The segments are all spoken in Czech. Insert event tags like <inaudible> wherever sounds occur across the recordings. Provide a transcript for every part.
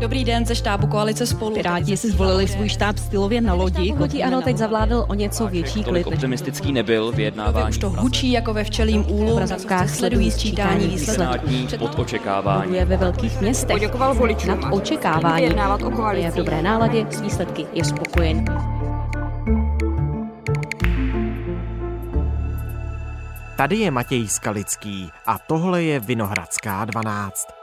Dobrý den ze štábu koalice spolu. Piráti si zvolili svůj štáb stylově na lodi. Hnutí ano teď zavládl o něco větší klid. optimistický nebyl vyjednávání. Už to hučí jako ve včelím úlu. obrazovkách sledují sčítání výsledků. pod očekávání. Je ve velkých městech. Poděkoval voličům. Nad očekávání. Vyjednávat o koalici. Je v dobré náladě, s výsledky je spokojen. Tady je Matěj Skalický a tohle je Vinohradská 12.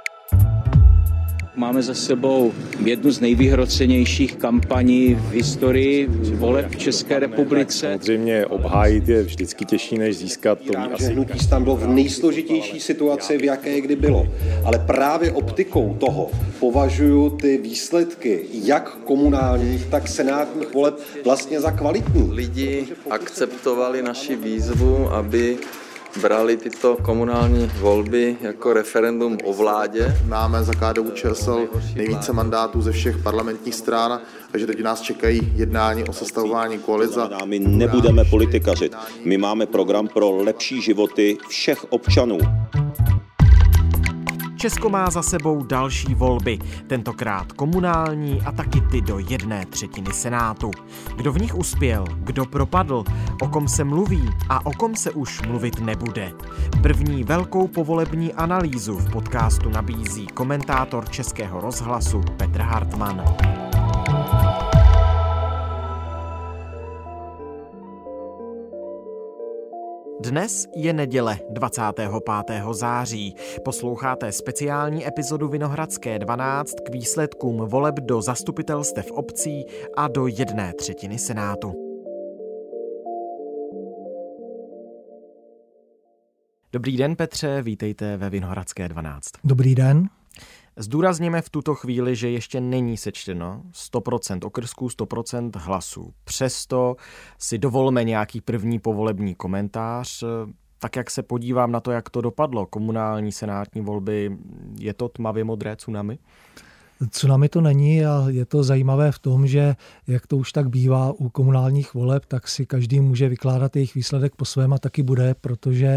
Máme za sebou jednu z nejvyhrocenějších kampaní v historii voleb v České republice. Samozřejmě obhájit je vždycky těžší, než získat. To asi hnutí stan bylo v nejsložitější situaci, v jaké kdy bylo. Ale právě optikou toho považuji ty výsledky jak komunálních, tak senátních voleb vlastně za kvalitní. Lidi akceptovali naši výzvu, aby brali tyto komunální volby jako referendum o vládě. Máme za KDU ČSL nejvíce mandátů ze všech parlamentních stran, takže teď nás čekají jednání o sestavování koalice. My nebudeme politikařit. My máme program pro lepší životy všech občanů. Česko má za sebou další volby, tentokrát komunální a taky ty do jedné třetiny Senátu. Kdo v nich uspěl, kdo propadl, o kom se mluví a o kom se už mluvit nebude. První velkou povolební analýzu v podcastu nabízí komentátor Českého rozhlasu Petr Hartmann. Dnes je neděle 25. září. Posloucháte speciální epizodu Vinohradské 12 k výsledkům voleb do zastupitelstev obcí a do jedné třetiny Senátu. Dobrý den Petře, vítejte ve Vinohradské 12. Dobrý den. Zdůrazněme v tuto chvíli, že ještě není sečteno 100% okrsků, 100% hlasů. Přesto si dovolme nějaký první povolební komentář. Tak jak se podívám na to, jak to dopadlo, komunální, senátní volby, je to tmavě modré tsunami? Tsunami to není a je to zajímavé v tom, že jak to už tak bývá u komunálních voleb, tak si každý může vykládat jejich výsledek po svém a taky bude, protože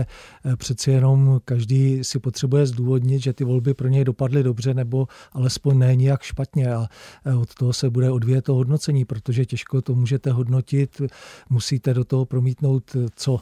eh, přeci jenom každý si potřebuje zdůvodnit, že ty volby pro něj dopadly dobře nebo alespoň ne nijak špatně a eh, od toho se bude odvíjet to hodnocení, protože těžko to můžete hodnotit, musíte do toho promítnout eh, co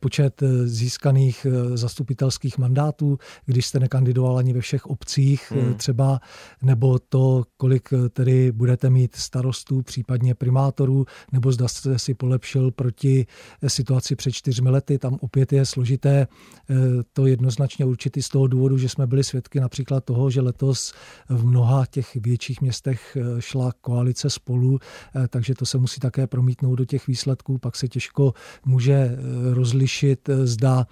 počet získaných zastupitelských mandátů, když jste nekandidoval ani ve všech obcích hmm. třeba, nebo to, kolik eh, tedy budete mít starostů, případně primátorů, nebo zda jste si polepšil proti eh, situaci před čtyřmi lety. Tam opět je složité eh, to jednoznačně určitý z toho důvodu, že jsme byli svědky například toho, že letos v mnoha těch větších městech šla koalice spolu, takže to se musí také promítnout do těch výsledků. Pak se těžko může rozlišit, zda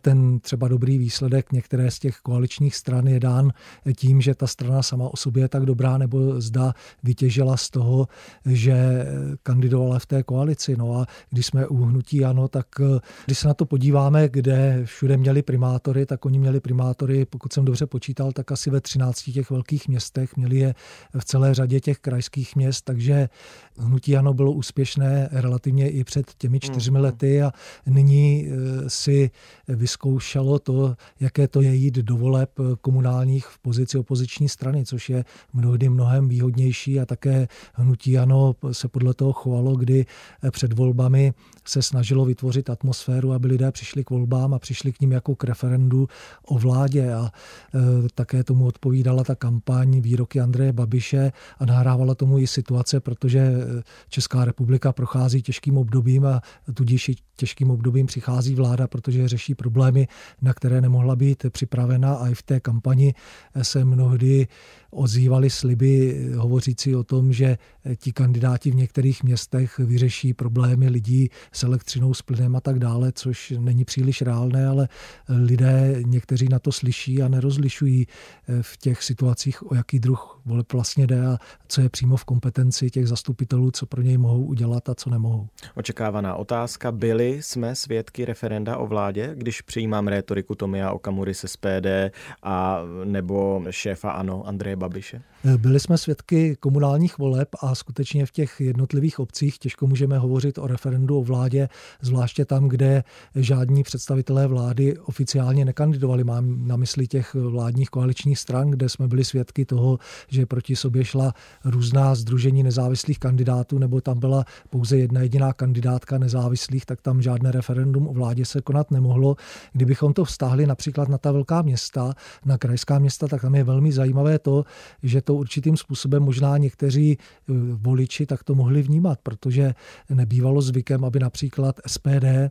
ten třeba dobrý výsledek některé z těch koaličních stran je dán tím, že ta strana sama o sobě sobě je tak dobrá, nebo zda vytěžila z toho, že kandidovala v té koalici. No a když jsme u hnutí ano, tak eh, když se na to podíváme, kde všude měli primátory, tak oni měli primátory, pokud jsem dobře počítal, tak asi ve 13 těch velkých městech, měli je v celé řadě těch krajských měst, takže hnutí ano bylo úspěšné relativně i před těmi čtyřmi mm. lety a nyní eh, si vyzkoušelo to, jaké to je jít do voleb komunálních v pozici opoziční strany, což je mnohdy mnohem výhodnější a také hnutí ano se podle toho chovalo, kdy před volbami se snažilo vytvořit atmosféru, aby lidé přišli k volbám a přišli k ním jako k referendu o vládě. A e, také tomu odpovídala ta kampaň výroky Andreje Babiše a nahrávala tomu i situace, protože e, Česká republika prochází těžkým obdobím a tudíž i těžkým obdobím přichází vláda, protože řeší problémy, na které nemohla být připravena. A i v té kampani se mnohdy ozývaly sliby hovořící o tom, že ti kandidáti v některých městech vyřeší problémy lidí s elektřinou, s plynem a tak dále, což není příliš reálné, ale lidé někteří na to slyší a nerozlišují v těch situacích, o jaký druh voleb vlastně jde a co je přímo v kompetenci těch zastupitelů, co pro něj mohou udělat a co nemohou. Očekávaná otázka. Byli jsme svědky referenda o vládě, když přijímám rétoriku Tomia Okamury se SPD a nebo šéfa ANO Andreje Babiše? Babiše? Byli jsme svědky komunálních voleb a skutečně v těch jednotlivých obcích těžko můžeme hovořit o referendu o vládě, zvláště tam, kde žádní představitelé vlády oficiálně nekandidovali. Mám na mysli těch vládních koaličních stran, kde jsme byli svědky toho, že proti sobě šla různá združení nezávislých kandidátů, nebo tam byla pouze jedna jediná kandidátka nezávislých, tak tam žádné referendum o vládě se konat nemohlo. Kdybychom to vztáhli například na ta velká města, na krajská města, tak tam je velmi zajímavé to, že to určitým způsobem možná někteří eh, voliči tak to mohli vnímat, protože nebývalo zvykem, aby například SPD eh,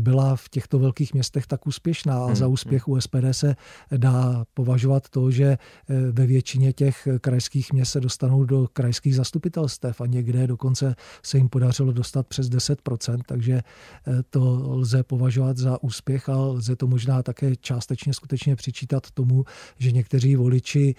byla v těchto velkých městech tak úspěšná a za hmm, úspěch hmm. u SPD se dá považovat to, že eh, ve většině těch krajských měst se dostanou do krajských zastupitelstev a někde dokonce se jim podařilo dostat přes 10%, takže to lze považovat za úspěch a lze to možná také částečně skutečně přičítat tomu, že někteří voliči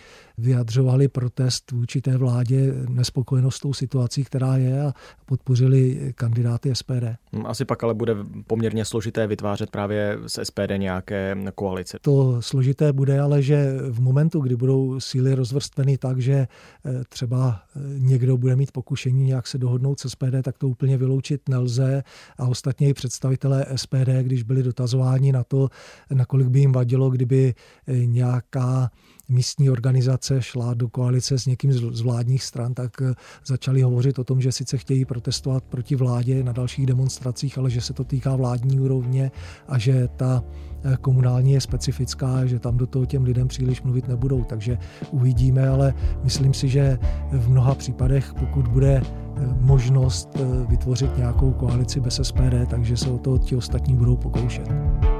vyjadřovali protest vůči té vládě, nespokojenost s tou situací, která je a podpořili kandidáty SPD. Hm, asi pak ale bude poměrně složité vytvářet právě z SPD nějaké koalice. To složité bude, ale že v momentu, kdy budou síly rozvrstveny tak, že eh, třeba eh, někdo bude mít pokušení nějak se dohodnout s SPD, tak to úplně vyloučit nelze. A ostatně i představitelé SPD, když byli dotazováni na to, nakolik by jim vadilo, kdyby eh, nějaká místní organizace šla do koalice s někým z vládních stran, tak eh, začali hovořit o tom, že sice chtějí protestovat proti vládě na dalších demonstracích, ale že se to týká vládní úrovně a že ta eh, komunální je specifická, že tam do toho těm lidem příliš mluvit nebudou. Takže uvidíme, ale myslím si, že v mnoha případech, pokud bude eh, možnost vytvořit nějakou koalici bez SPD, takže se o to ti ostatní budou pokoušet.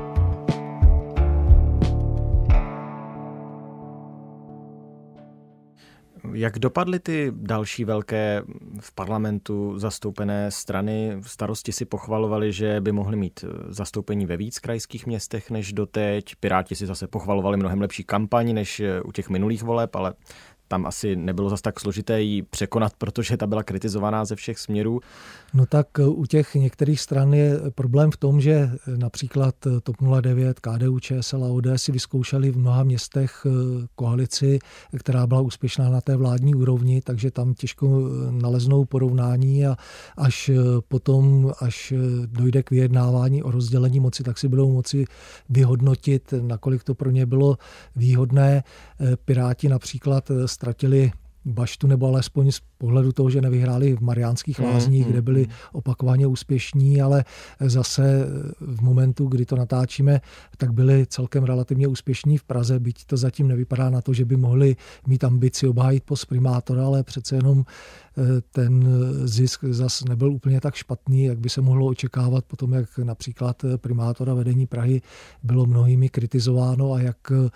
Jak dopadly ty další velké v parlamentu zastoupené strany? Starosti si pochvalovali, že by mohli mít zastoupení ve víc krajských městech než doteď. Piráti si zase pochvalovali mnohem lepší kampaň než u těch minulých voleb, ale tam asi nebylo zas tak složité ji překonat, protože ta byla kritizovaná ze všech směrů. No tak eh, u těch některých stran je problém v tom, že eh, například eh, TOP 09, KDU, ČSL a ODS si vyzkoušeli v mnoha městech koalici, která byla úspěšná na té vládní úrovni, takže tam těžko naleznou porovnání a až potom, až dojde k vyjednávání o rozdělení moci, tak si budou moci vyhodnotit, nakolik to pro ně bylo výhodné. Piráti například ztratili baštu, nebo alespoň z pohledu toho, že nevyhráli v Mariánských mm, lázních, mm, kde byli mm. opakovaně úspěšní, ale zase v momentu, kdy to natáčíme, tak byli celkem relativně úspěšní v Praze, byť to zatím nevypadá na to, že by mohli mít ambici obhájit post primátora, ale přece jenom ten zisk zas nebyl úplně tak špatný, jak by se mohlo očekávat potom, jak například primátora vedení Prahy bylo mnohými kritizováno a jak eh,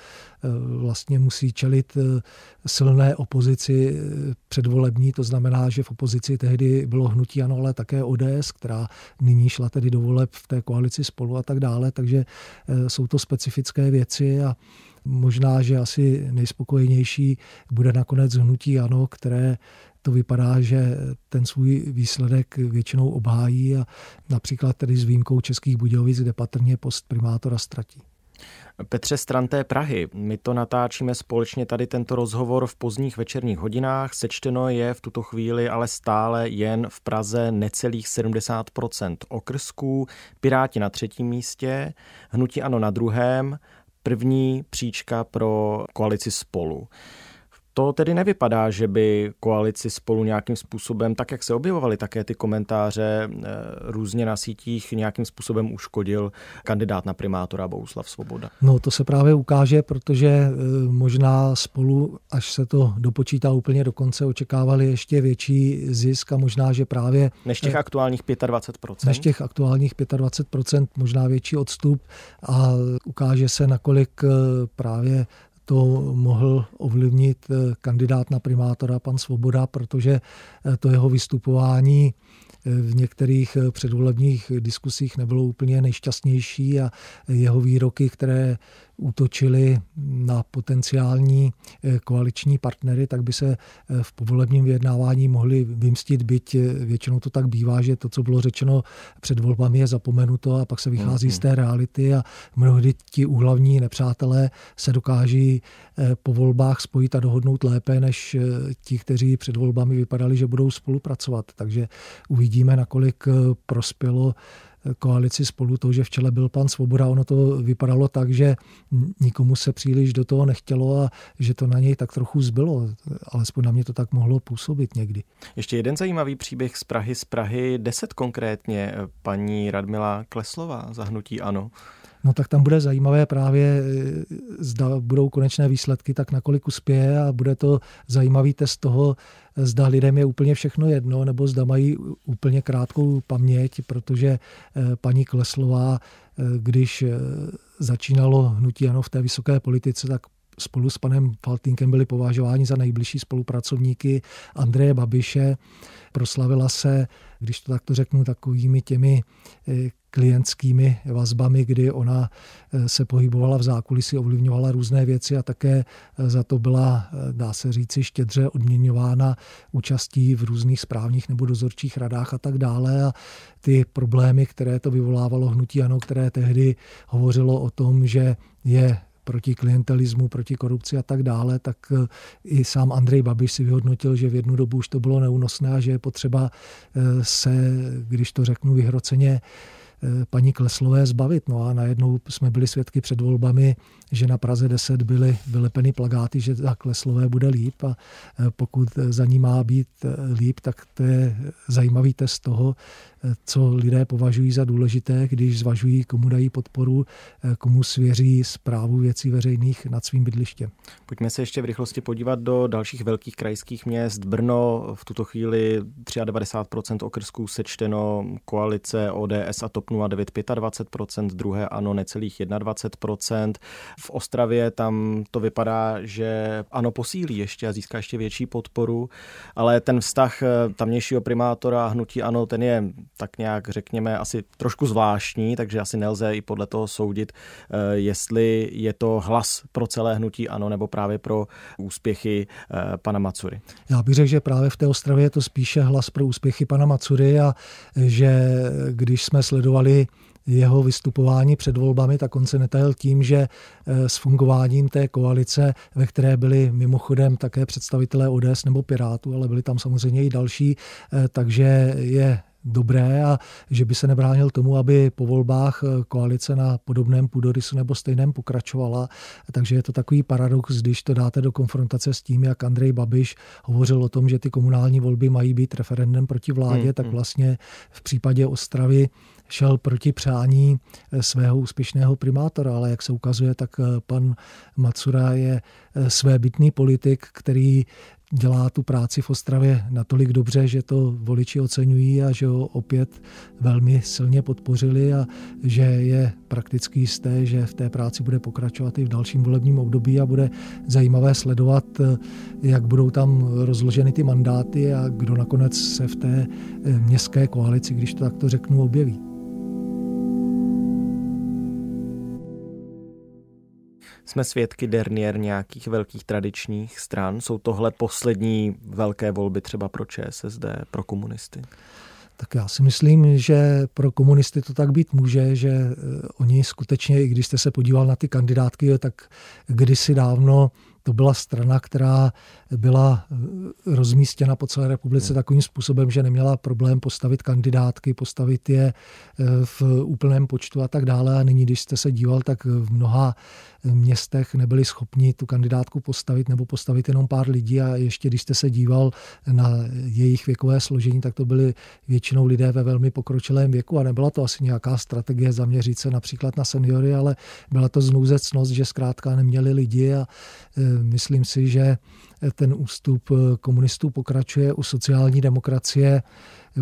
vlastně musí čelit eh, silné opozici eh, předvolební, to znamená, že v opozici tehdy bylo hnutí ano, ale také ODS, která nyní šla tedy do voleb v té koalici spolu a tak dále, takže jsou to specifické věci a možná, že asi nejspokojenější bude nakonec hnutí ano, které to vypadá, že ten svůj výsledek většinou obhájí a například tedy s výjimkou Českých Budějovic, kde patrně post primátora ztratí. Petře Stranté Prahy, my to natáčíme společně tady tento rozhovor v pozdních večerních hodinách. Sečteno je v tuto chvíli ale stále jen v Praze necelých 70% okrsků. Piráti na třetím místě, Hnutí Ano na druhém, první příčka pro koalici spolu. To tedy nevypadá, že by koalici spolu nějakým způsobem, tak jak se objevovaly také ty komentáře eh, různě na sítích, nějakým způsobem uškodil kandidát na primátora Bouslav Svoboda. No to se právě ukáže, protože eh, možná spolu, až se to dopočítá úplně do konce, očekávali ještě větší zisk a možná, že právě... Než těch eh, aktuálních 25%. Než těch aktuálních 25%, možná větší odstup a ukáže se, nakolik právě to mohl ovlivnit eh, kandidát na primátora pan Svoboda, protože eh, to jeho vystupování eh, v některých předvolebních diskusích nebylo úplně nejšťastnější a jeho výroky, které útočili na potenciální koaliční partnery, tak by se v povolebním vyjednávání mohli vymstit, byť většinou to tak bývá, že to, co bylo řečeno před volbami, je zapomenuto a pak se vychází z té reality a mnohdy ti úhlavní nepřátelé se dokáží po volbách spojit a dohodnout lépe, než ti, kteří před volbami vypadali, že budou spolupracovat. Takže uvidíme, nakolik prospělo koalici spolu to, že v čele byl pan Svoboda. Ono to vypadalo tak, že nikomu se příliš do toho nechtělo a že to na něj tak trochu zbylo. Alespoň na mě to tak mohlo působit někdy. Ještě jeden zajímavý příběh z Prahy, z Prahy 10 konkrétně, paní Radmila Kleslová, zahnutí ano. No tak tam bude zajímavé právě, zda budou konečné výsledky, tak nakolik uspěje a bude to zajímavý test toho, zda lidem je úplně všechno jedno, nebo zda mají úplně krátkou paměť, protože eh, paní Kleslová, když začínalo hnutí ano v té vysoké politice, tak spolu s panem Faltinkem byli považováni za nejbližší spolupracovníky Andreje Babiše. Proslavila se, když to takto řeknu, takovými těmi klientskými vazbami, kdy ona eh, se pohybovala v zákulisí, ovlivňovala různé věci a také eh, za to byla, eh, dá se říci, štědře odměňována účastí v různých správních nebo dozorčích radách a tak dále. A ty problémy, které to vyvolávalo hnutí ANO, které tehdy hovořilo o tom, že je proti klientelismu, proti korupci a tak dále, tak i sám Andrej Babiš si vyhodnotil, že v jednu dobu už to bylo neúnosné a že je potřeba se, když to řeknu vyhroceně, Eh, paní Kleslové zbavit. No a najednou jsme byli svědky před volbami, že na Praze 10 byly vylepeny plagáty, že za Kleslové bude líp a eh, pokud za ní má být eh, líp, tak to je zajímavý test toho, co lidé považují za důležité, když zvažují, komu dají podporu, komu svěří zprávu věcí veřejných nad svým bydlištěm. Pojďme se ještě v rychlosti podívat do dalších velkých krajských měst. Brno v tuto chvíli 93% okrsků sečteno, koalice ODS a TOP 09 25%, druhé ano necelých 21%. V Ostravě tam to vypadá, že ano posílí ještě a získá ještě větší podporu, ale ten vztah tamnějšího primátora hnutí ano, ten je tak nějak řekněme asi trošku zvláštní, takže asi nelze i podle toho soudit, eh, jestli je to hlas pro celé hnutí ano nebo právě pro úspěchy eh, pana Macury. Já bych řekl, že právě v té Ostravě je to spíše hlas pro úspěchy pana Macury a že když jsme sledovali jeho vystupování před volbami, tak on se netajil tím, že eh, s fungováním té koalice, ve které byli mimochodem také představitelé ODS nebo Pirátů, ale byli tam samozřejmě i další, takže je dobré a že by se nebránil tomu, aby po volbách eh, koalice na podobném půdorysu nebo stejném pokračovala. Takže je to takový paradox, když to dáte do konfrontace s tím, jak Andrej Babiš hovořil o tom, že ty komunální volby mají být referendem proti vládě, hmm, tak hmm. vlastně v případě Ostravy šel proti přání eh, svého úspěšného primátora, ale jak se ukazuje, tak eh, pan Macura je svébytný politik, který dělá tu práci v Ostravě natolik dobře, že to voliči oceňují a že ho opět velmi silně podpořili a že je prakticky jisté, že v té práci bude pokračovat i v dalším volebním období a bude zajímavé sledovat, jak budou tam rozloženy ty mandáty a kdo nakonec se v té městské koalici, když to takto řeknu, objeví. Jsme svědky dernier nějakých velkých tradičních stran? Jsou tohle poslední velké volby třeba pro ČSSD, pro komunisty? Tak já si myslím, že pro komunisty to tak být může, že eh, oni skutečně, i když jste se podíval na ty kandidátky, tak kdysi dávno to byla strana, která byla eh, rozmístěna po celé republice takovým způsobem, že neměla problém postavit kandidátky, postavit je eh, v úplném počtu a tak dále. A nyní, když jste se díval, tak v mnoha městech nebyli schopni tu kandidátku postavit nebo postavit jenom pár lidí. A ještě když jste se díval na jejich věkové složení, tak to byly většinou lidé ve velmi pokročilém věku. A nebyla to asi nějaká strategie zaměřit se například na seniory, ale byla to znouzecnost, že zkrátka neměli lidi. A e, myslím si, že ten ústup komunistů pokračuje u sociální demokracie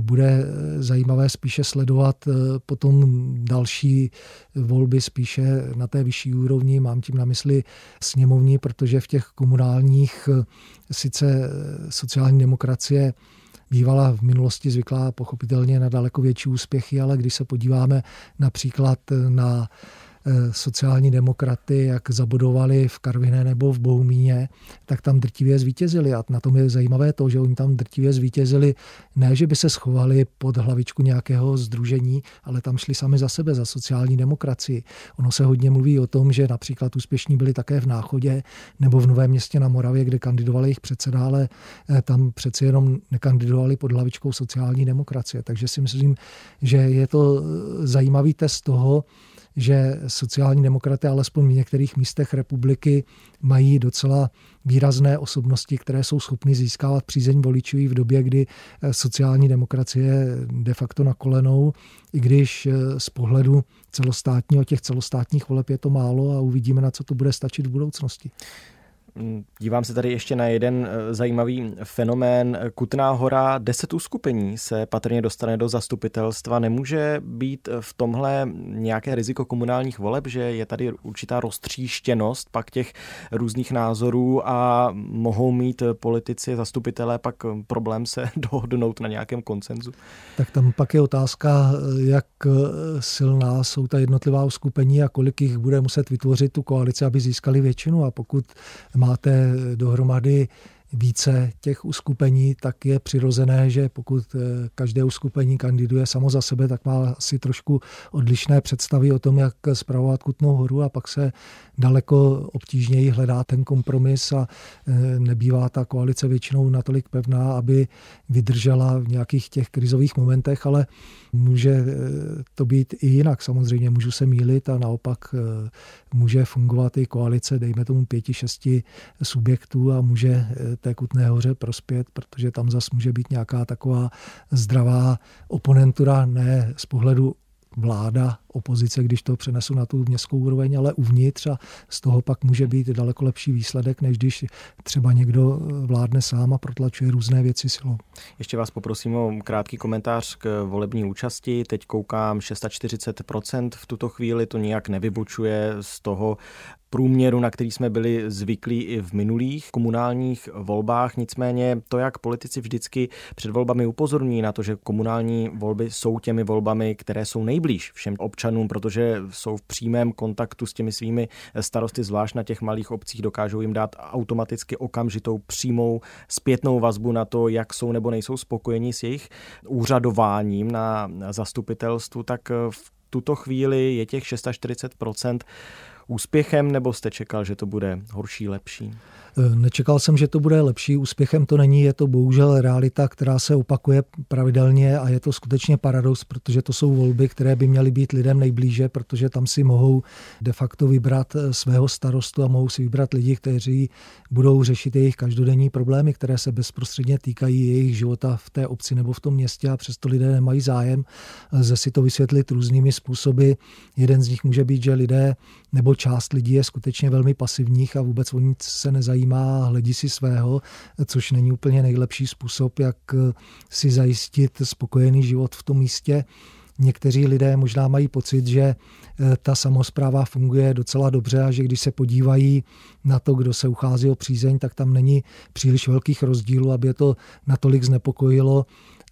bude zajímavé spíše sledovat eh, potom další volby spíše na té vyšší úrovni, mám tím na mysli sněmovní, protože v těch komunálních eh, sice eh, sociální demokracie bývala v minulosti zvyklá pochopitelně na daleko větší úspěchy, ale když se podíváme například na sociální demokraty, jak zabudovali v Karviné nebo v Bohumíně, tak tam drtivě zvítězili. A na tom je zajímavé to, že oni tam drtivě zvítězili, ne, že by se schovali pod hlavičku nějakého združení, ale tam šli sami za sebe, za sociální demokracii. Ono se hodně mluví o tom, že například úspěšní byli také v Náchodě nebo v Novém městě na Moravě, kde kandidovali jejich předseda, ale eh, tam přeci jenom nekandidovali pod hlavičkou sociální demokracie. Takže si myslím, že je to eh, zajímavý test toho, že sociální demokraty alespoň v některých místech republiky mají docela výrazné osobnosti, které jsou schopny získávat přízeň voličů v době, kdy eh, sociální demokracie de facto na kolenou, i když z pohledu celostátního, těch celostátních voleb je to málo a uvidíme, na co to bude stačit v budoucnosti. Mm, dívám se tady ještě na jeden eh, zajímavý fenomén. Kutná hora, deset uskupení se patrně dostane do zastupitelstva. Nemůže být v tomhle nějaké riziko komunálních voleb, že je tady určitá roztříštěnost pak těch různých názorů a mohou mít politici, zastupitelé pak problém se <laughs> dohodnout na nějakém koncenzu? Tak tam pak je otázka, jak silná jsou ta jednotlivá uskupení a kolik jich bude muset vytvořit tu koalici, aby získali většinu a pokud má máte dohromady více těch uskupení, tak je přirozené, že pokud eh, každé uskupení kandiduje samo za sebe, tak má asi trošku odlišné představy o tom, jak zpravovat Kutnou horu a pak se daleko obtížněji hledá ten kompromis a eh, nebývá ta koalice většinou natolik pevná, aby vydržela v nějakých těch krizových momentech, ale může eh, to být i jinak. Samozřejmě můžu se mílit a naopak může fungovat i koalice, dejme tomu pěti, šesti subjektů a může té Kutné hoře prospět, protože tam zas může být nějaká taková zdravá oponentura, ne z pohledu vláda, opozice, když to přenesu na tu městskou úroveň, ale uvnitř a z toho pak může být daleko lepší výsledek, než když třeba někdo vládne sám a protlačuje různé věci silou. Ještě vás poprosím o krátký komentář k volební účasti. Teď koukám 640% v tuto chvíli, to nijak nevybočuje z toho průměru, na který jsme byli zvyklí i v minulých komunálních volbách. Nicméně to, jak politici vždycky před volbami upozorní na to, že komunální volby jsou těmi volbami, které jsou nejblíž všem občanům, protože jsou v přímém kontaktu s těmi svými starosty, zvlášť na těch malých obcích, dokážou jim dát automaticky okamžitou přímou zpětnou vazbu na to, jak jsou nebo nejsou spokojeni s jejich úřadováním na zastupitelstvu, tak v tuto chvíli je těch 640 úspěchem, nebo jste čekal, že to bude horší, lepší? E, nečekal jsem, že to bude lepší. Úspěchem to není, je to bohužel realita, která se opakuje pravidelně a je to skutečně paradox, protože to jsou volby, které by měly být lidem nejblíže, protože tam si mohou de facto vybrat e, svého starostu a mohou si vybrat lidi, kteří budou řešit jejich každodenní problémy, které se bezprostředně týkají jejich života v té obci nebo v tom městě a přesto lidé nemají zájem. Lze si to vysvětlit různými způsoby. Jeden z nich může být, že lidé nebo část lidí je skutečně velmi pasivních a vůbec o nic se nezajímá, hledí si svého, což není úplně nejlepší způsob, jak si zajistit spokojený život v tom místě. Někteří lidé možná mají pocit, že eh, ta samozpráva funguje docela dobře a že když se podívají na to, kdo se uchází o přízeň, tak tam není příliš velkých rozdílů, aby je to natolik znepokojilo,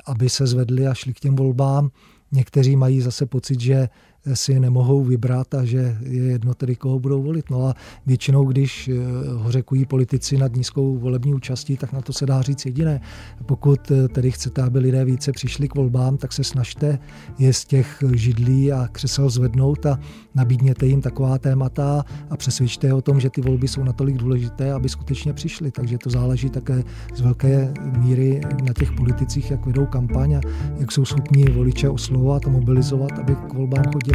aby se zvedli a šli k těm volbám. Někteří mají zase pocit, že si nemohou vybrat a že je jedno tedy, koho budou volit. No a většinou, když eh, ho řekují politici nad nízkou volební účastí, tak na to se dá říct jediné. Pokud eh, tedy chcete, aby lidé více přišli k volbám, tak se snažte je z těch židlí a křesel zvednout a nabídněte jim taková témata a přesvědčte je o tom, že ty volby jsou natolik důležité, aby skutečně přišli. Takže to záleží také z velké míry na těch politicích, jak vedou kampaň a jak jsou schopni voliče oslovovat a mobilizovat, aby k volbám chodili.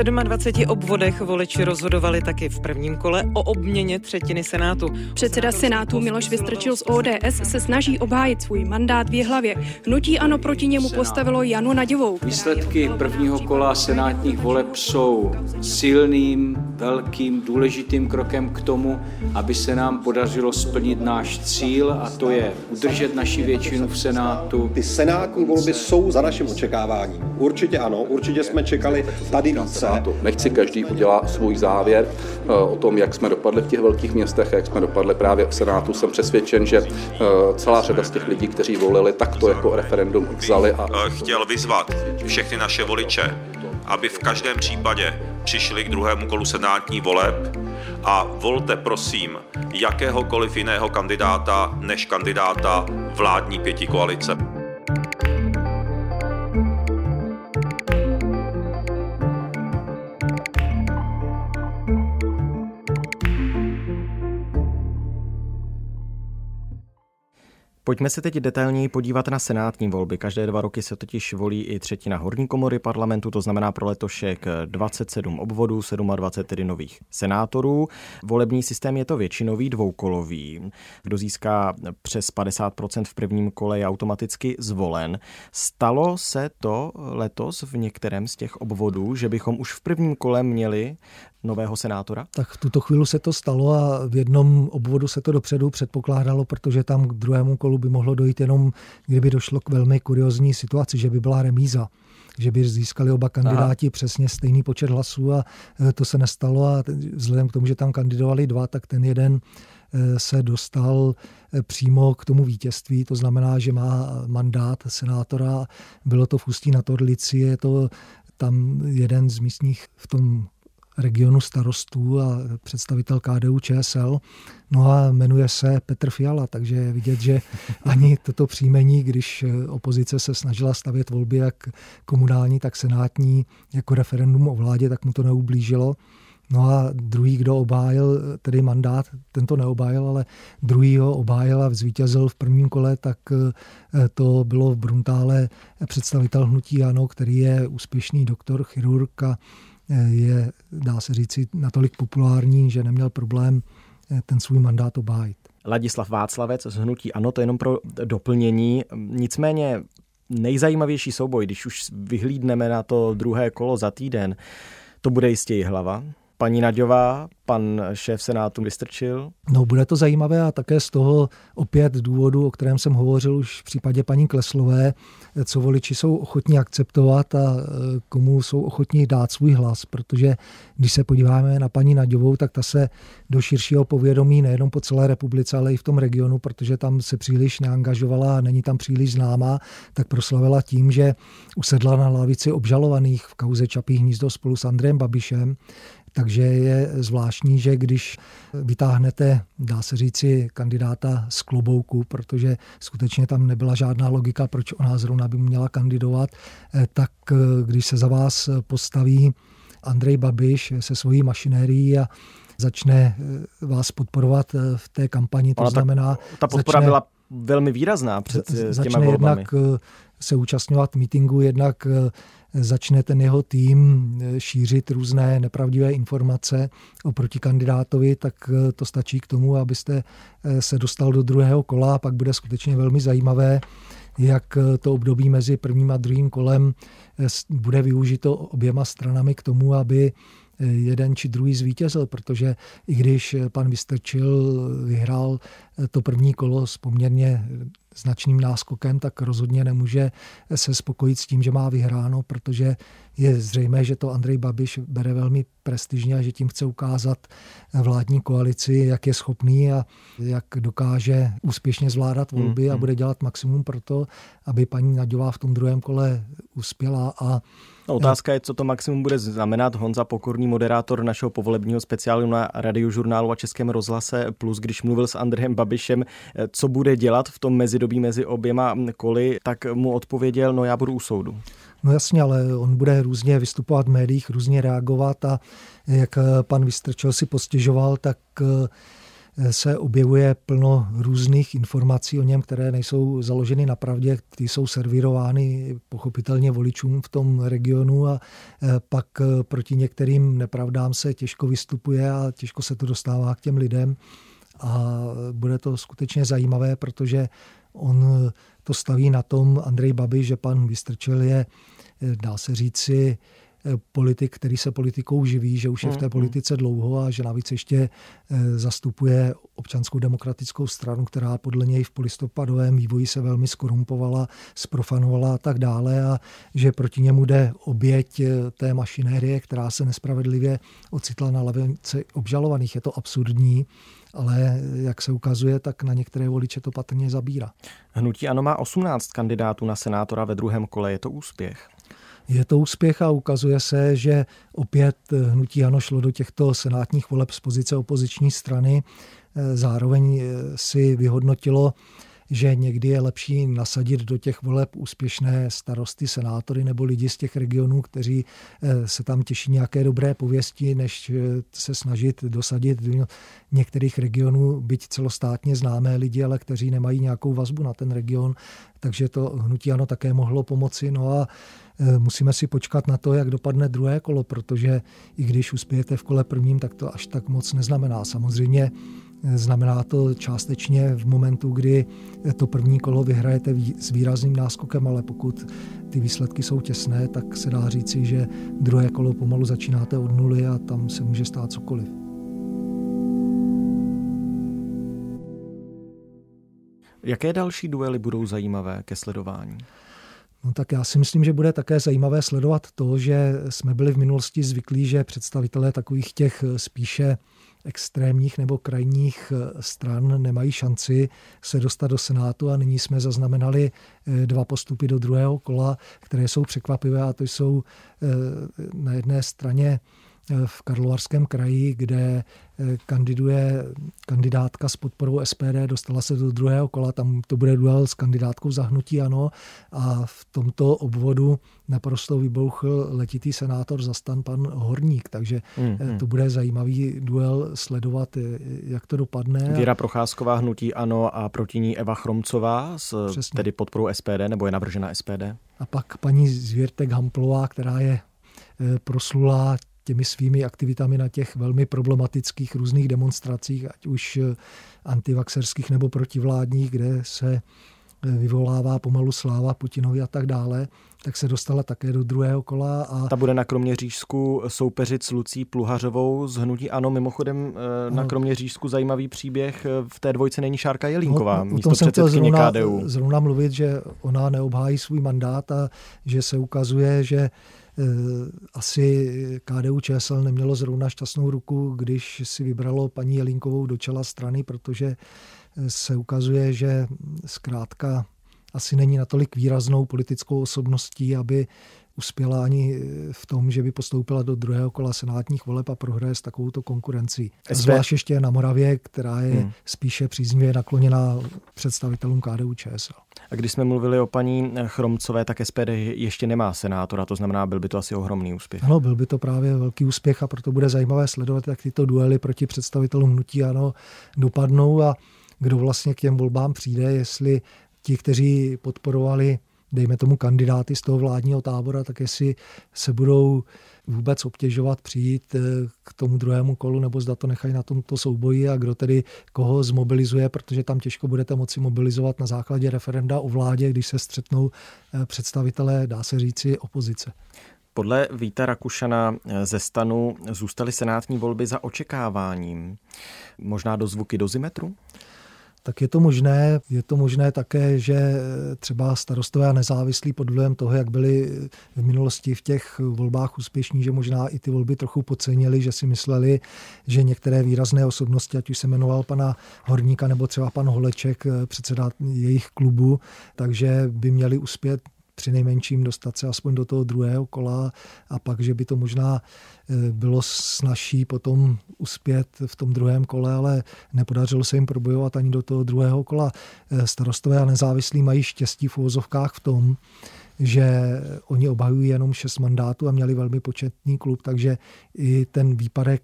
V 27 obvodech voliči rozhodovali taky v prvním kole o obměně třetiny Senátu. Předseda Senátu Miloš Vystrčil z ODS se snaží obhájit svůj mandát v Jihlavě. Hnutí ano proti němu postavilo Janu Naděvou. Výsledky prvního kola senátních voleb jsou silným velkým důležitým krokem k tomu, aby se nám podařilo splnit náš cíl a to je udržet naši většinu v Senátu. Ty senátní volby jsou za naším očekáváním. Určitě ano, určitě jsme čekali tady více. Nechci každý udělá svůj závěr eh, o tom, jak jsme dopadli v těch velkých městech, jak jsme dopadli právě v Senátu. Jsem přesvědčen, že eh, celá řada z těch lidí, kteří volili, tak to jako referendum vzali. A... Chtěl vyzvat všechny naše voliče, aby v každém případě přišli k druhému kolu senátní voleb a volte prosím jakéhokoliv jiného kandidáta než kandidáta vládní pěti koalice. Pojďme se teď detailněji podívat na senátní volby. Každé dva roky se totiž volí i třetina horní komory parlamentu, to znamená pro letošek 27 obvodů, 27 tedy nových senátorů. Volební systém je to většinový, dvoukolový. Kdo získá přes 50% v prvním kole je automaticky zvolen. Stalo se to letos v některém z těch obvodů, že bychom už v prvním kole měli nového senátora? Tak v tuto chvíli se to stalo a v jednom obvodu se to dopředu předpokládalo, protože tam k druhému kolu by mohlo dojít jenom, kdyby došlo k velmi kuriozní situaci, že by byla remíza že by získali oba kandidáti Aha. přesně stejný počet hlasů a e, to se nestalo a vzhledem k tomu, že tam kandidovali dva, tak ten jeden e, se dostal e, přímo k tomu vítězství, to znamená, že má mandát senátora, bylo to v Ústí na Torlici, je to tam jeden z místních v tom regionu starostů a představitel KDU ČSL. No a jmenuje se Petr Fiala, takže je vidět, že ani <laughs> toto příjmení, když opozice se snažila stavět volby jak komunální, tak senátní jako referendum o vládě, tak mu to neublížilo. No a druhý, kdo obájil tedy mandát, tento neobájil, ale druhý ho obájil a zvítězil v prvním kole, tak eh, to bylo v Bruntále představitel hnutí Ano, který je úspěšný doktor, chirurg a je, dá se říci, natolik populární, že neměl problém eh, ten svůj mandát obhájit. Ladislav Václavec z Hnutí Ano, to je jenom pro doplnění. Nicméně nejzajímavější souboj, když už vyhlídneme na to druhé kolo za týden, to bude jistě hlava. Paní Naďová, pan šéf Senátu Vystrčil. No, bude to zajímavé a také z toho opět důvodu, o kterém jsem hovořil už v případě paní Kleslové, co voliči jsou ochotní akceptovat a e, komu jsou ochotní dát svůj hlas, protože když se podíváme na paní Naďovou, tak ta se do širšího povědomí nejenom po celé republice, ale i v tom regionu, protože tam se příliš neangažovala a není tam příliš známá, tak proslavila tím, že usedla na lavici obžalovaných v kauze Čapí hnízdo spolu s Andrejem Babišem, takže je zvláštní, že když vytáhnete, dá se říci, kandidáta z klobouku, protože skutečně tam nebyla žádná logika, proč ona zrovna by měla kandidovat, eh, tak eh, když se za vás postaví Andrej Babiš se svojí mašinérií a začne eh, vás podporovat v té kampani, to Ona znamená... Ta, ta podpora začne, byla velmi výrazná před těma začne volbami. jednak se účastňovat mítingu, jednak začne ten jeho tým eh, šířit různé nepravdivé informace o protikandidátovi, tak eh, to stačí k tomu, abyste eh, se dostal do druhého kola pak bude skutečně velmi zajímavé, jak to období mezi prvním a druhým kolem bude využito oběma stranami k tomu, aby jeden či druhý zvítězil, protože i když pan Vystrčil vyhrál to první kolo s poměrně značným náskokem, tak rozhodně nemůže se spokojit s tím, že má vyhráno, protože je zřejmé, že to Andrej Babiš bere velmi prestižně a že tím chce ukázat vládní koalici, jak je schopný a jak dokáže úspěšně zvládat volby a bude dělat maximum pro to, aby paní Naďová v tom druhém kole uspěla a No, otázka je, co to maximum bude znamenat. Honza Pokorný, moderátor našeho povolebního speciálu na radiožurnálu a Českém rozhlase Plus, když mluvil s Andrejem Babišem, co bude dělat v tom mezidobí mezi oběma koly, tak mu odpověděl, no já budu u soudu. No jasně, ale on bude různě vystupovat v médiích, různě reagovat a jak pan Vystrčil si postěžoval, tak se objevuje plno různých informací o něm, které nejsou založeny na pravdě, ty jsou servírovány pochopitelně voličům v tom regionu a e, pak e, proti některým nepravdám se těžko vystupuje a těžko se to dostává k těm lidem. A bude to skutečně zajímavé, protože on to staví na tom Andrej Babi, že pan Vystrčil je, e, dá se říci, politik, který se politikou živí, že už je v té mm, mm. politice dlouho a že navíc ještě zastupuje občanskou demokratickou stranu, která podle něj v polistopadovém vývoji se velmi skorumpovala, sprofanovala a tak dále a že proti němu jde oběť té mašinérie, která se nespravedlivě ocitla na lavici obžalovaných. Je to absurdní ale jak se ukazuje, tak na některé voliče to patrně zabírá. Hnutí ANO má 18 kandidátů na senátora ve druhém kole. Je to úspěch? Je to úspěch a ukazuje se, že opět hnutí ANO šlo do těchto senátních voleb z pozice opoziční strany. Zároveň si vyhodnotilo, že někdy je lepší nasadit do těch voleb úspěšné starosty, senátory nebo lidi z těch regionů, kteří eh, se tam těší nějaké dobré pověsti, než eh, se snažit dosadit do některých regionů, byť celostátně známé lidi, ale kteří nemají nějakou vazbu na ten region. Takže to hnutí ano také mohlo pomoci. No a eh, musíme si počkat na to, jak dopadne druhé kolo, protože i když uspějete v kole prvním, tak to až tak moc neznamená. Samozřejmě Znamená to částečně v momentu, kdy to první kolo vyhrajete s výrazným náskokem, ale pokud ty výsledky jsou těsné, tak se dá říci, že druhé kolo pomalu začínáte od nuly a tam se může stát cokoliv. Jaké další duely budou zajímavé ke sledování? No tak já si myslím, že bude také zajímavé sledovat to, že jsme byli v minulosti zvyklí, že představitelé takových těch spíše extrémních nebo krajních eh, stran nemají šanci se dostat do Senátu a nyní jsme zaznamenali eh, dva postupy do druhého kola, které jsou překvapivé a to jsou eh, na jedné straně v Karlovarském kraji, kde eh, kandiduje kandidátka s podporou SPD, dostala se do druhého kola, tam to bude duel s kandidátkou zahnutí ano a v tomto obvodu naprosto vybouchl letitý senátor zastan pan Horník, takže mm, to bude zajímavý duel sledovat, eh, jak to dopadne. Věra Procházková hnutí ano a proti ní Eva Chromcová, s, Přesně. tedy podporou SPD, nebo je navržena SPD? A pak paní Zvěrtek Hamplová, která je proslulá těmi svými aktivitami na těch velmi problematických různých demonstracích, ať už eh, antivaxerských nebo protivládních, kde se eh, vyvolává pomalu sláva Putinovi a tak dále, tak se dostala také do druhého kola. A... Ta bude na Kroměřížsku soupeřit s Lucí Pluhařovou z Hnutí Ano. Mimochodem eh, na Kroměřížsku zajímavý příběh. V té dvojce není Šárka Jelínková, no, místo předsedkyně KDU. Zrovna mluvit, že ona neobhájí svůj mandát a že se ukazuje, že asi KDU ČSL nemělo zrovna šťastnou ruku, když si vybralo paní Jelinkovou do čela strany, protože eh, se ukazuje, že zkrátka asi není natolik výraznou politickou osobností, aby uspěla ani v tom, že by postoupila do druhého kola senátních voleb a prohraje s takovouto konkurencí. SP... Zvlášť ještě na Moravě, která je hmm. spíše příznivě nakloněná představitelům KDU ČSL. A když jsme mluvili o paní Chromcové, tak SPD ještě nemá senátora, to znamená, byl by to asi ohromný úspěch. Ano, byl by to právě velký úspěch a proto bude zajímavé sledovat, jak tyto duely proti představitelům hnutí ano dopadnou a kdo vlastně k těm volbám přijde, jestli ti, kteří podporovali dejme tomu kandidáty z toho vládního tábora, tak jestli se budou vůbec obtěžovat přijít eh, k tomu druhému kolu, nebo zda to nechají na tomto souboji a kdo tedy koho zmobilizuje, protože tam těžko budete moci mobilizovat na základě referenda o vládě, když se střetnou eh, představitelé, dá se říci, opozice. Podle Víta Rakušana eh, ze stanu zůstaly senátní volby za očekáváním. Možná do zvuky dozimetru? Tak je to možné. Je to možné také, že třeba starostové a nezávislí pod vlivem toho, jak byli v minulosti v těch volbách úspěšní, že možná i ty volby trochu podcenili, že si mysleli, že některé výrazné osobnosti, ať už se jmenoval pana Horníka nebo třeba pan Holeček, předseda jejich klubu, takže by měli uspět při nejmenším dostat se aspoň do toho druhého kola a pak, že by to možná e, bylo snažší potom uspět v tom druhém kole, ale nepodařilo se jim probojovat ani do toho druhého kola. E, starostové a nezávislí mají štěstí v úvozovkách v tom, že oni obhajují jenom šest mandátů a měli velmi početný klub, takže i ten výpadek,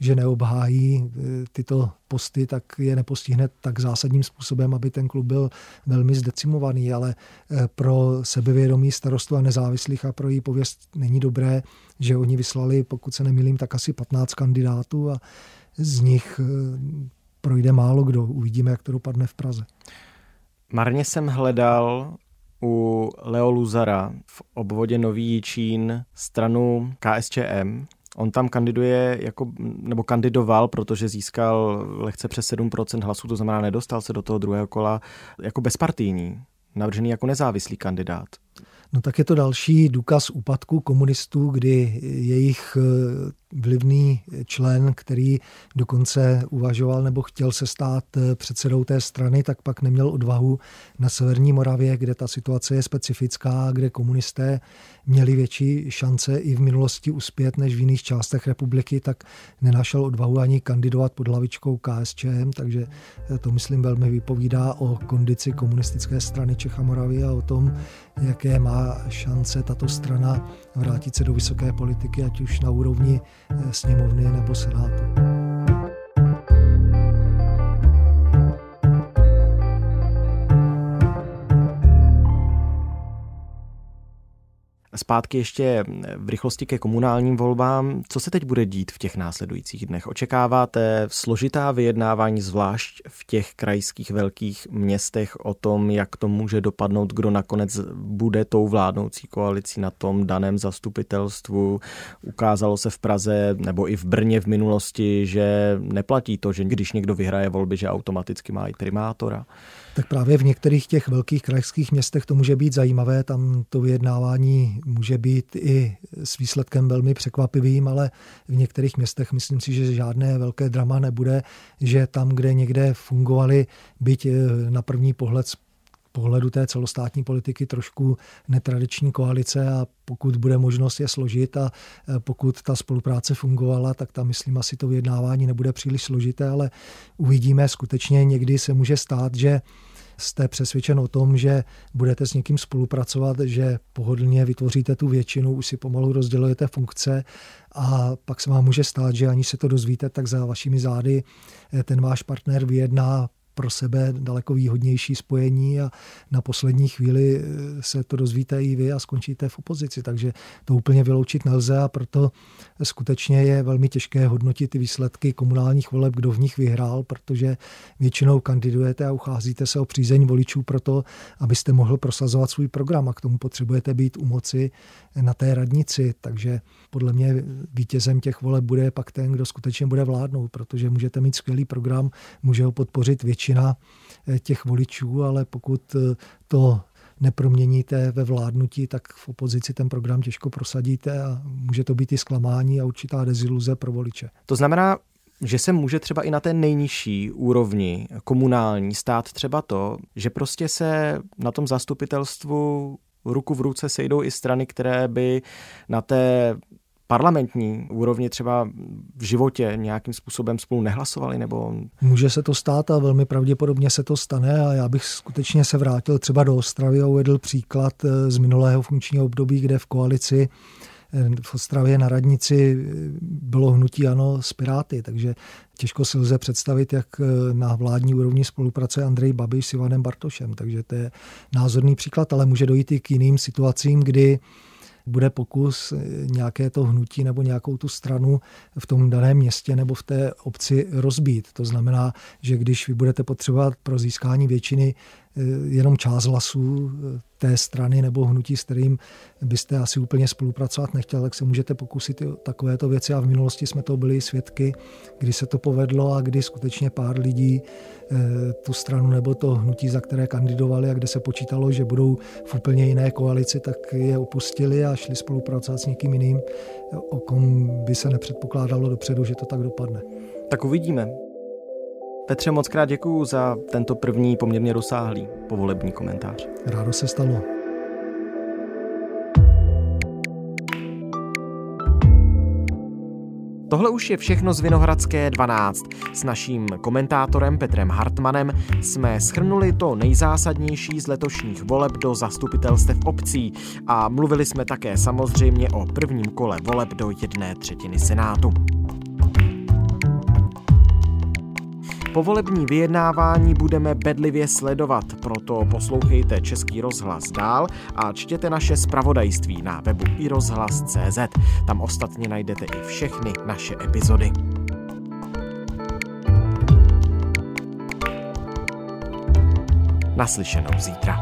že neobhájí eh, tyto posty, tak je nepostihne tak zásadním způsobem, aby ten klub byl velmi zdecimovaný, ale eh, pro sebevědomí starostu a nezávislých a pro její pověst není dobré, že oni vyslali, pokud se nemýlím, tak asi 15 kandidátů a z nich eh, projde málo kdo. Uvidíme, jak to dopadne v Praze. Marně jsem hledal u Leo Luzara v obvodě Nový Jičín stranu KSČM. On tam kandiduje jako, nebo kandidoval, protože získal lehce přes 7% hlasů, to znamená nedostal se do toho druhého kola jako bezpartijní, navržený jako nezávislý kandidát. No tak je to další důkaz úpadku komunistů, kdy jejich vlivný člen, který dokonce uvažoval nebo chtěl se stát eh, předsedou té strany, tak pak neměl odvahu na Severní Moravě, kde ta situace je specifická, kde komunisté měli větší šance i v minulosti uspět než v jiných částech republiky, tak nenašel odvahu ani kandidovat pod hlavičkou KSČM, takže eh, to myslím velmi vypovídá o kondici komunistické strany Čech a Moravy a o tom, jaké má šance tato strana vrátit se do vysoké politiky, ať už na úrovni eh, sněmovny nebo senátu. Zpátky ještě v rychlosti ke komunálním volbám. Co se teď bude dít v těch následujících dnech? Očekáváte složitá vyjednávání, zvlášť v těch krajských velkých městech, o tom, jak to může dopadnout, kdo nakonec bude tou vládnoucí koalicí na tom daném zastupitelstvu? Ukázalo se v Praze nebo i v Brně v minulosti, že neplatí to, že když někdo vyhraje volby, že automaticky má i primátora tak právě v některých těch velkých krajských městech to může být zajímavé. Tam to vyjednávání může být i s výsledkem velmi překvapivým, ale v některých městech myslím si, že žádné velké drama nebude, že tam, kde někde fungovaly, byť eh, na první pohled pohledu té celostátní politiky trošku netradiční koalice a pokud bude možnost je složit a eh, pokud ta spolupráce fungovala, tak tam myslím asi to vyjednávání nebude příliš složité, ale uvidíme. Skutečně někdy se může stát, že jste přesvědčen o tom, že budete s někým spolupracovat, že pohodlně vytvoříte tu většinu, už si pomalu rozdělujete funkce a pak se vám může stát, že ani se to dozvíte, tak za vašimi zády eh, ten váš partner vyjedná pro sebe daleko výhodnější spojení a na poslední chvíli eh, se to dozvíte i vy a skončíte v opozici. Takže to úplně vyloučit nelze a proto skutečně je velmi těžké hodnotit ty výsledky komunálních voleb, kdo v nich vyhrál, protože většinou kandidujete a ucházíte se o přízeň voličů proto, abyste mohl prosazovat svůj program a k tomu potřebujete být u moci na té radnici. Takže podle mě vítězem těch voleb bude pak ten, kdo skutečně bude vládnout, protože můžete mít skvělý program, může ho podpořit většina většina eh, těch voličů, ale pokud eh, to neproměníte ve vládnutí, tak v opozici ten program těžko prosadíte a může to být i zklamání a určitá deziluze pro voliče. To znamená, že se může třeba i na té nejnižší úrovni komunální stát třeba to, že prostě se na tom zastupitelstvu ruku v ruce sejdou i strany, které by na té parlamentní úrovni třeba v životě nějakým způsobem spolu nehlasovali? Nebo... Může se to stát a velmi pravděpodobně se to stane a já bych skutečně se vrátil třeba do Ostravy a uvedl příklad eh, z minulého funkčního období, kde v koalici eh, v Ostravě na radnici eh, bylo hnutí ano s Piráty, takže těžko si lze představit, jak na vládní úrovni spolupracuje Andrej Babiš s Ivanem Bartošem, takže to je názorný příklad, ale může dojít i k jiným situacím, kdy bude pokus eh, nějaké to hnutí nebo nějakou tu stranu v tom daném městě nebo v té obci rozbít. To znamená, že když vy budete potřebovat pro získání většiny jenom část hlasů eh, té strany nebo hnutí, s kterým byste asi úplně spolupracovat nechtěl, tak se můžete pokusit takovéto věci a v minulosti jsme to byli svědky, kdy se to povedlo a kdy skutečně pár lidí tu stranu nebo to hnutí, za které kandidovali a kde se počítalo, že budou v úplně jiné koalici, tak je opustili a šli spolupracovat s někým jiným, o kom by se nepředpokládalo dopředu, že to tak dopadne. Tak uvidíme. Petře, moc krát děkuju za tento první poměrně rozsáhlý povolební komentář. Rádo se stalo. Tohle už je všechno z Vinohradské 12. S naším komentátorem Petrem Hartmanem jsme schrnuli to nejzásadnější z letošních voleb do zastupitelstev obcí a mluvili jsme také samozřejmě o prvním kole voleb do jedné třetiny Senátu. Povolební vyjednávání budeme bedlivě sledovat, proto poslouchejte Český rozhlas dál a čtěte naše zpravodajství na webu i rozhlas.cz. Tam ostatně najdete i všechny naše epizody. Naslyšenou zítra.